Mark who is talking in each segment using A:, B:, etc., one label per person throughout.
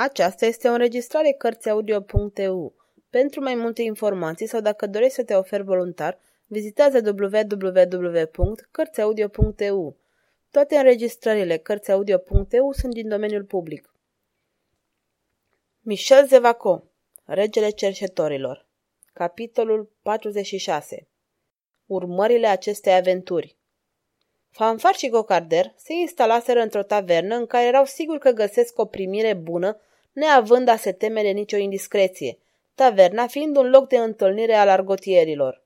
A: Aceasta este o înregistrare Cărțiaudio.eu. Pentru mai multe informații sau dacă dorești să te oferi voluntar, vizitează www.cărțiaudio.eu. Toate înregistrările Cărțiaudio.eu sunt din domeniul public. Michel Zevaco, Regele Cerșetorilor Capitolul 46 Urmările acestei aventuri Fanfar și Gocarder se instalaseră într-o tavernă în care erau siguri că găsesc o primire bună, neavând a se teme de nicio indiscreție, taverna fiind un loc de întâlnire al argotierilor.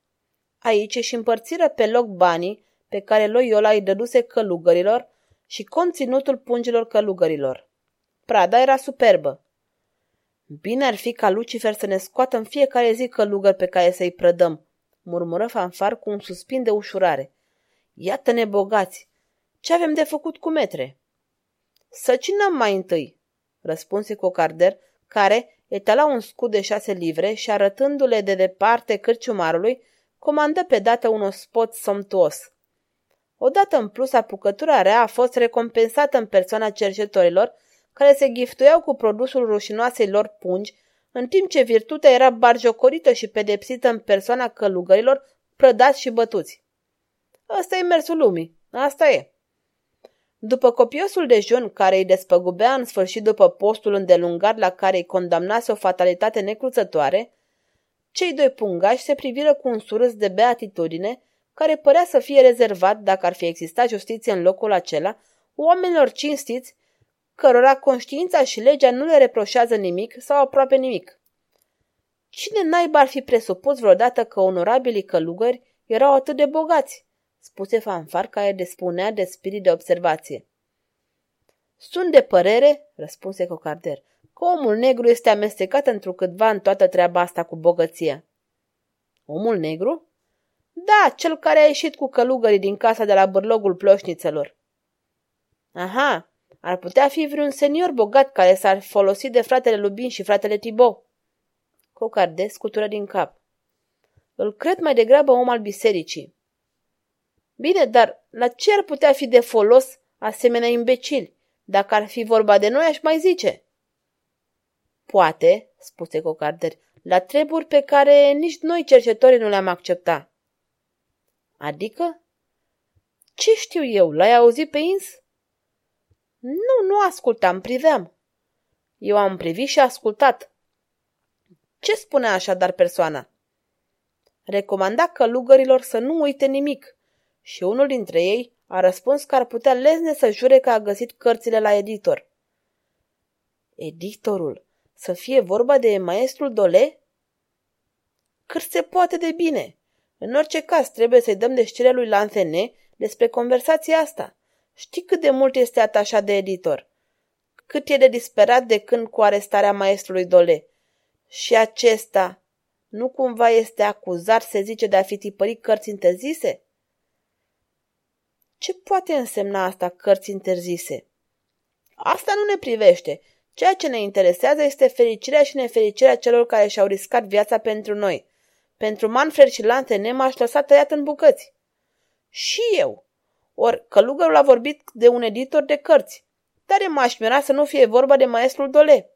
A: Aici își împărțiră pe loc banii pe care Loyola îi dăduse călugărilor și conținutul pungilor călugărilor. Prada era superbă. Bine ar fi ca Lucifer să ne scoată în fiecare zi călugări pe care să-i prădăm, murmură fanfar cu un suspin de ușurare. Iată-ne bogați! Ce avem de făcut cu metre? Să cinăm mai întâi, răspunse Cocarder, care etala un scut de șase livre și arătându-le de departe cârciumarului, comandă pe dată un ospot somtuos. Odată în plus, apucătura rea a fost recompensată în persoana cercetorilor, care se giftuiau cu produsul rușinoasei lor pungi, în timp ce virtutea era barjocorită și pedepsită în persoana călugărilor prădați și bătuți. Asta e mersul lumii. Asta e. După copiosul dejun care îi despăgubea în sfârșit după postul îndelungat la care îi condamnase o fatalitate necruțătoare, cei doi pungași se priviră cu un surâs de beatitudine care părea să fie rezervat, dacă ar fi existat justiție în locul acela, oamenilor cinstiți, cărora conștiința și legea nu le reproșează nimic sau aproape nimic. Cine naiba ar fi presupus vreodată că onorabilii călugări erau atât de bogați? Spuse fanfar care despunea de spirit de observație. Sunt de părere, răspunse Cocarder, că omul negru este amestecat întrucâtva în toată treaba asta cu bogăția. Omul negru? Da, cel care a ieșit cu călugării din casa de la bârlogul ploșnițelor. Aha, ar putea fi vreun senior bogat care s-ar folosi de fratele Lubin și fratele Tibo. Cocarde scutură din cap. Îl cred mai degrabă om al bisericii. Bine, dar la ce ar putea fi de folos asemenea imbecili? Dacă ar fi vorba de noi, aș mai zice. Poate, spuse Cocarder, la treburi pe care nici noi cercetorii nu le-am accepta. Adică? Ce știu eu? L-ai auzit pe ins? Nu, nu ascultam, priveam. Eu am privit și ascultat. Ce spune așadar persoana? Recomanda călugărilor să nu uite nimic, și unul dintre ei a răspuns că ar putea lezne să jure că a găsit cărțile la editor. Editorul? Să fie vorba de maestrul Dole? Cât se poate de bine. În orice caz, trebuie să-i dăm de știre lui Lanthene despre conversația asta. Știi cât de mult este atașat de editor? Cât e de disperat de când cu arestarea maestrului Dole? Și acesta nu cumva este acuzat, se zice, de a fi tipărit cărți interzise? Ce poate însemna asta cărți interzise? Asta nu ne privește. Ceea ce ne interesează este fericirea și nefericirea celor care și-au riscat viața pentru noi. Pentru Manfred și Lantene m-aș lăsa tăiat în bucăți. Și eu. Ori călugărul a vorbit de un editor de cărți. Dar m-aș mira să nu fie vorba de maestrul Dole.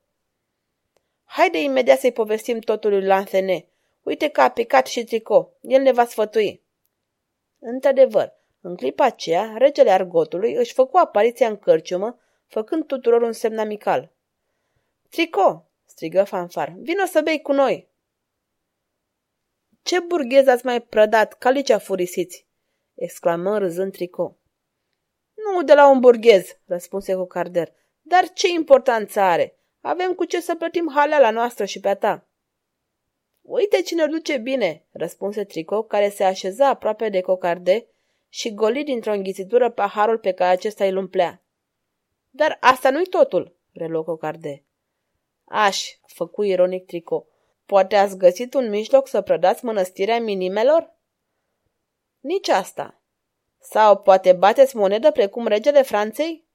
A: Haide imediat să-i povestim totul lui Lanthene. Uite că a picat și trico. El ne va sfătui. Într-adevăr, în clipa aceea, regele argotului își făcu apariția în cărciumă, făcând tuturor un semn amical. Trico!" strigă fanfar. Vino să bei cu noi!" Ce burghez ați mai prădat, calicea furisiți!" exclamă râzând Trico. Nu de la un burghez, răspunse Cocarder. Dar ce importanță are? Avem cu ce să plătim la noastră și pe a ta. Uite cine duce bine, răspunse Trico, care se așeza aproape de Cocarde și goli dintr-o înghițitură paharul pe care acesta îl umplea. Dar asta nu-i totul, reluă Cocarde. Aș, făcu ironic Trico, poate ați găsit un mijloc să prădați mănăstirea minimelor? Nici asta. Sau poate bateți monedă precum regele Franței?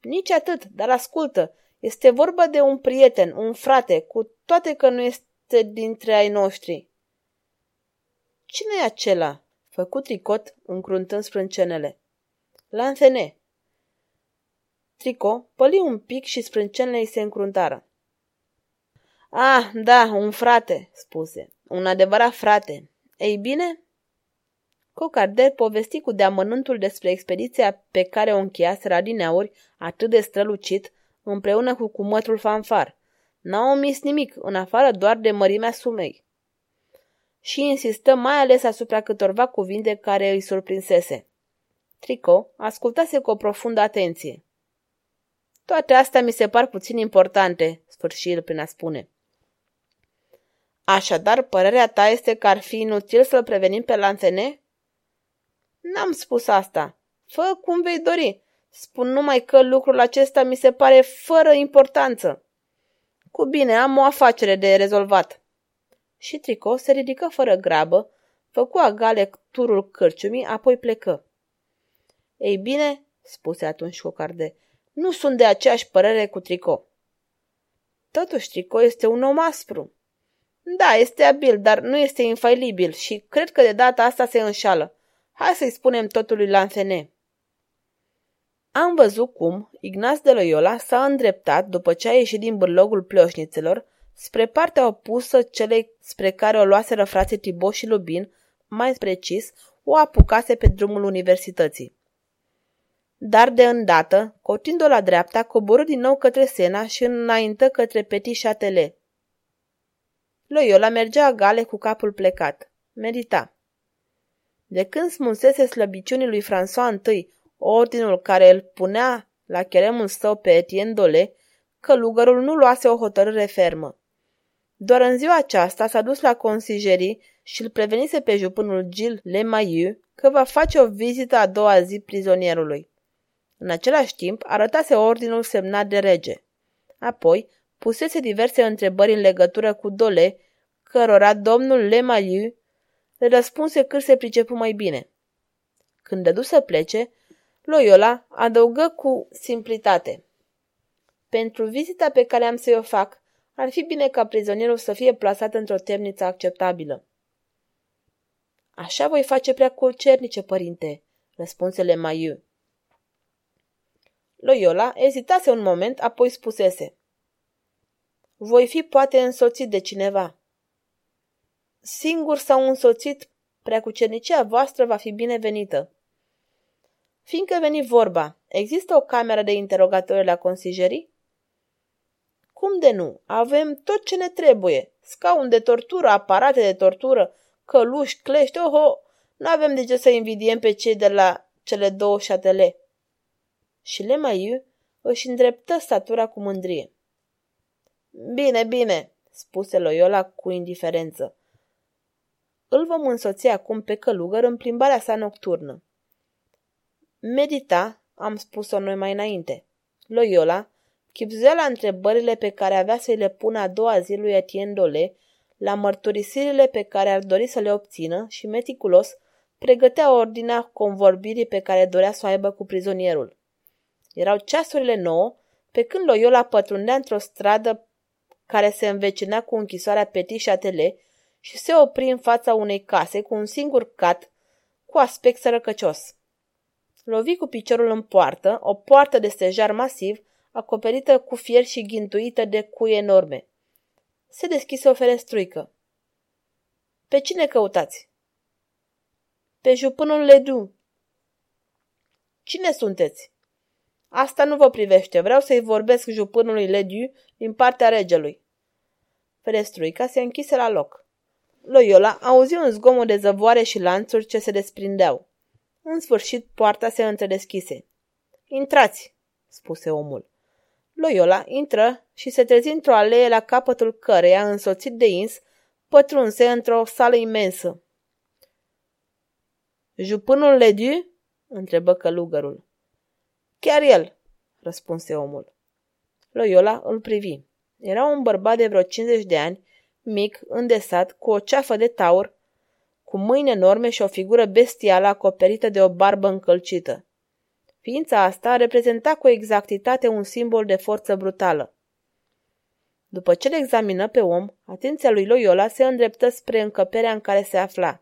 A: Nici atât, dar ascultă, este vorba de un prieten, un frate, cu toate că nu este dintre ai noștri. Cine e acela? Făcut tricot încruntând sprâncenele. Lanthene. Trico păli un pic și sprâncenele îi se încruntară. Ah, da, un frate, spuse. Un adevărat frate. Ei bine? Cocarder povesti cu deamănântul despre expediția pe care o încheiaseră adineauri atât de strălucit, împreună cu cumătrul fanfar. N-au omis nimic, în afară doar de mărimea sumei. Și insistă mai ales asupra câtorva cuvinte care îi surprinsese. Trico ascultase cu o profundă atenție. Toate astea mi se par puțin importante, sfârși el prin a spune. Așadar, părerea ta este că ar fi inutil să-l prevenim pe Lanțene? N-am spus asta. Fă cum vei dori. Spun numai că lucrul acesta mi se pare fără importanță. Cu bine, am o afacere de rezolvat. Și Trico se ridică fără grabă, făcu agale turul cârciumii, apoi plecă. Ei bine, spuse atunci Cocarde, nu sunt de aceeași părere cu Trico. Totuși, Trico este un om aspru. Da, este abil, dar nu este infailibil și cred că de data asta se înșală. Hai să-i spunem totul lui Lanfene. Am văzut cum Ignaz de Loyola s-a îndreptat după ce a ieșit din bârlogul plioșnițelor spre partea opusă celei spre care o luaseră frații Tibo și Lubin, mai precis, o apucase pe drumul universității. Dar de îndată, cotind-o la dreapta, coborâ din nou către Sena și înaintă către Petit Châtelet. Loyola mergea gale cu capul plecat. Medita. De când smunsese slăbiciunii lui François I, ordinul care îl punea la cheremul său pe Etienne Dole, călugărul nu luase o hotărâre fermă. Doar în ziua aceasta s-a dus la consigerii și îl prevenise pe jupânul Gilles Lemaiu că va face o vizită a doua zi prizonierului. În același timp, arătase ordinul semnat de rege. Apoi, pusese diverse întrebări în legătură cu Dole, cărora domnul Lemaiu le răspunse cât se pricepu mai bine. Când dădu să plece, Loyola adăugă cu simplitate. Pentru vizita pe care am să o fac, ar fi bine ca prizonierul să fie plasat într-o temniță acceptabilă. Așa voi face prea curcernice, părinte, răspunse Lemaiu. Loyola ezitase un moment, apoi spusese. Voi fi poate însoțit de cineva. Singur sau însoțit, preacucernicia voastră va fi binevenită. Fiindcă veni vorba, există o cameră de interogatoriu la consigerii? Cum de nu? Avem tot ce ne trebuie. Scaun de tortură, aparate de tortură, căluși, clești, oho, nu avem de ce să invidiem pe cei de la cele două șatele. Și Lemaiu își îndreptă statura cu mândrie. Bine, bine, spuse Loyola cu indiferență. Îl vom însoți acum pe călugăr în plimbarea sa nocturnă. Medita, am spus-o noi mai înainte. Loyola chipzuia la întrebările pe care avea să-i le pună a doua zi lui Etienne Dole, la mărturisirile pe care ar dori să le obțină și, meticulos, pregătea ordinea convorbirii pe care dorea să o aibă cu prizonierul. Erau ceasurile nouă, pe când Loyola pătrundea într-o stradă care se învecinea cu închisoarea Petit Châtelet și se opri în fața unei case cu un singur cat cu aspect sărăcăcios. Lovi cu piciorul în poartă, o poartă de stejar masiv, acoperită cu fier și ghintuită de cui enorme. Se deschise o ferestruică. Pe cine căutați? Pe jupânul Ledu. Cine sunteți? Asta nu vă privește. Vreau să-i vorbesc jupânului Ledu din partea regelui. Ferestruica se închise la loc. Loyola auzi un zgomot de zăvoare și lanțuri ce se desprindeau. În sfârșit, poarta se întredeschise. Intrați, spuse omul. Loyola intră și se trezi într-o alee la capătul căreia, însoțit de ins, pătrunse într-o sală imensă. Jupânul Lediu? întrebă călugărul. Chiar el, răspunse omul. Loyola îl privi. Era un bărbat de vreo 50 de ani, mic, îndesat, cu o ceafă de taur, cu mâini enorme și o figură bestială acoperită de o barbă încălcită. Ființa asta reprezenta cu exactitate un simbol de forță brutală. După ce le examină pe om, atenția lui Loyola se îndreptă spre încăperea în care se afla.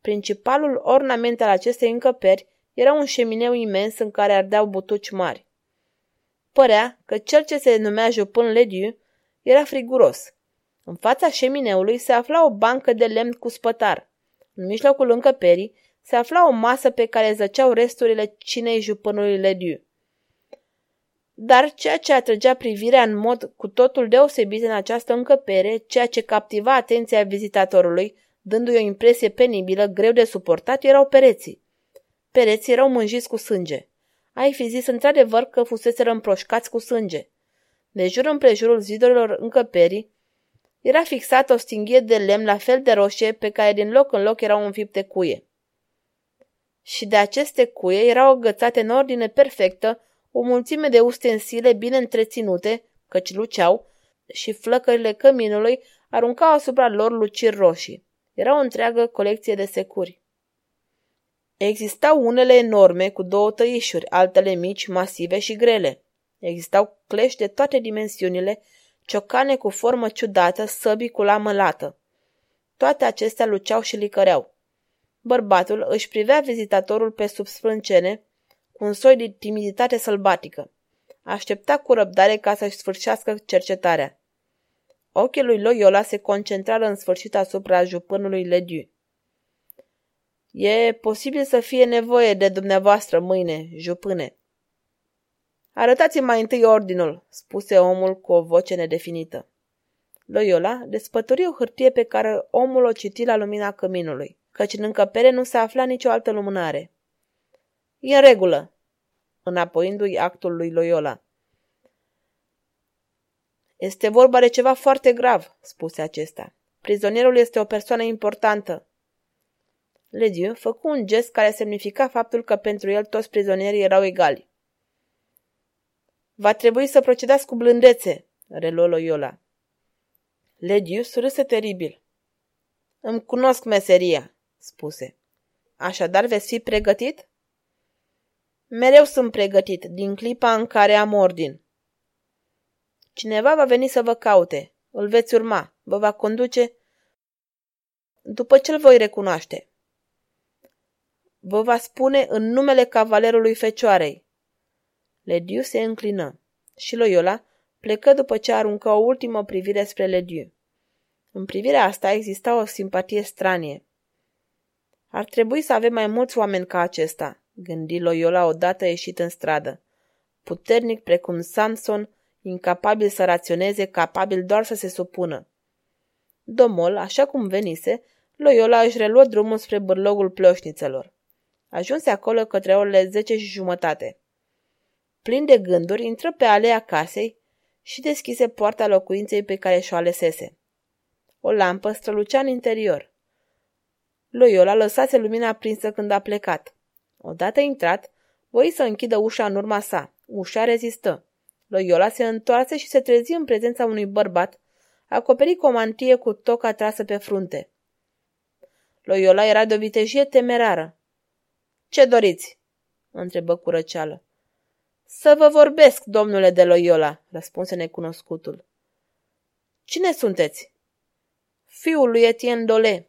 A: Principalul ornament al acestei încăperi era un șemineu imens în care ardeau butuci mari. Părea că cel ce se numea Jupân Lediu era friguros. În fața șemineului se afla o bancă de lemn cu spătar. În mijlocul încăperii se afla o masă pe care zăceau resturile cinei jupânului Lediu. Dar ceea ce atrăgea privirea în mod cu totul deosebit în această încăpere, ceea ce captiva atenția vizitatorului, dându-i o impresie penibilă, greu de suportat, erau pereții. Pereții erau mânjiți cu sânge. Ai fi zis într-adevăr că fuseseră împroșcați cu sânge. De jur împrejurul zidurilor încăperii era fixată o stinghie de lemn la fel de roșie pe care din loc în loc erau înfipte cuie. Și de aceste cuie erau agățate în ordine perfectă o mulțime de ustensile bine întreținute, căci luceau, și flăcările căminului aruncau asupra lor luciri roșii. Era o întreagă colecție de securi. Existau unele enorme cu două tăișuri, altele mici, masive și grele. Existau clești de toate dimensiunile, ciocane cu formă ciudată, săbii cu lamă lată. Toate acestea luceau și licăreau. Bărbatul își privea vizitatorul pe sub sprâncene, cu un soi de timiditate sălbatică. Aștepta cu răbdare ca să-și sfârșească cercetarea. Ochii lui Loyola se concentrară în sfârșit asupra jupânului Lediu. E posibil să fie nevoie de dumneavoastră mâine, jupâne. Arătați-mi mai întâi ordinul, spuse omul cu o voce nedefinită. Loyola despături o hârtie pe care omul o citi la lumina căminului, căci în încăpere nu se afla nicio altă lumânare. E în regulă, înapoiindu-i actul lui Loyola. Este vorba de ceva foarte grav, spuse acesta. Prizonierul este o persoană importantă. Lediu făcu un gest care semnifica faptul că pentru el toți prizonierii erau egali. Va trebui să procedați cu blândețe, reluă Loyola. Lediu surâse teribil. Îmi cunosc meseria, spuse. Așadar veți fi pregătit? Mereu sunt pregătit, din clipa în care am ordin. Cineva va veni să vă caute. Îl veți urma. Vă va conduce după ce îl voi recunoaște. Vă va spune în numele cavalerului Fecioarei. Lediu se înclină și Loyola plecă după ce aruncă o ultimă privire spre Lediu. În privirea asta exista o simpatie stranie. Ar trebui să avem mai mulți oameni ca acesta, gândi Loyola odată ieșit în stradă. Puternic precum Samson, incapabil să raționeze, capabil doar să se supună. Domol, așa cum venise, Loyola își reluă drumul spre bârlogul ploșnițelor. Ajunse acolo către orele zece și jumătate. Plin de gânduri, intră pe alea casei și deschise poarta locuinței pe care și-o alesese. O lampă strălucea în interior. Loyola lăsase lumina prinsă când a plecat. Odată intrat, voi să închidă ușa în urma sa. Ușa rezistă. Loyola se întoarse și se trezi în prezența unui bărbat, acoperit cu o mantie cu toca trasă pe frunte. Loyola era de o vitejie temerară. Ce doriți?" întrebă cu răceală. Să vă vorbesc, domnule de Loyola, răspunse necunoscutul. Cine sunteți? Fiul lui Etienne Dole,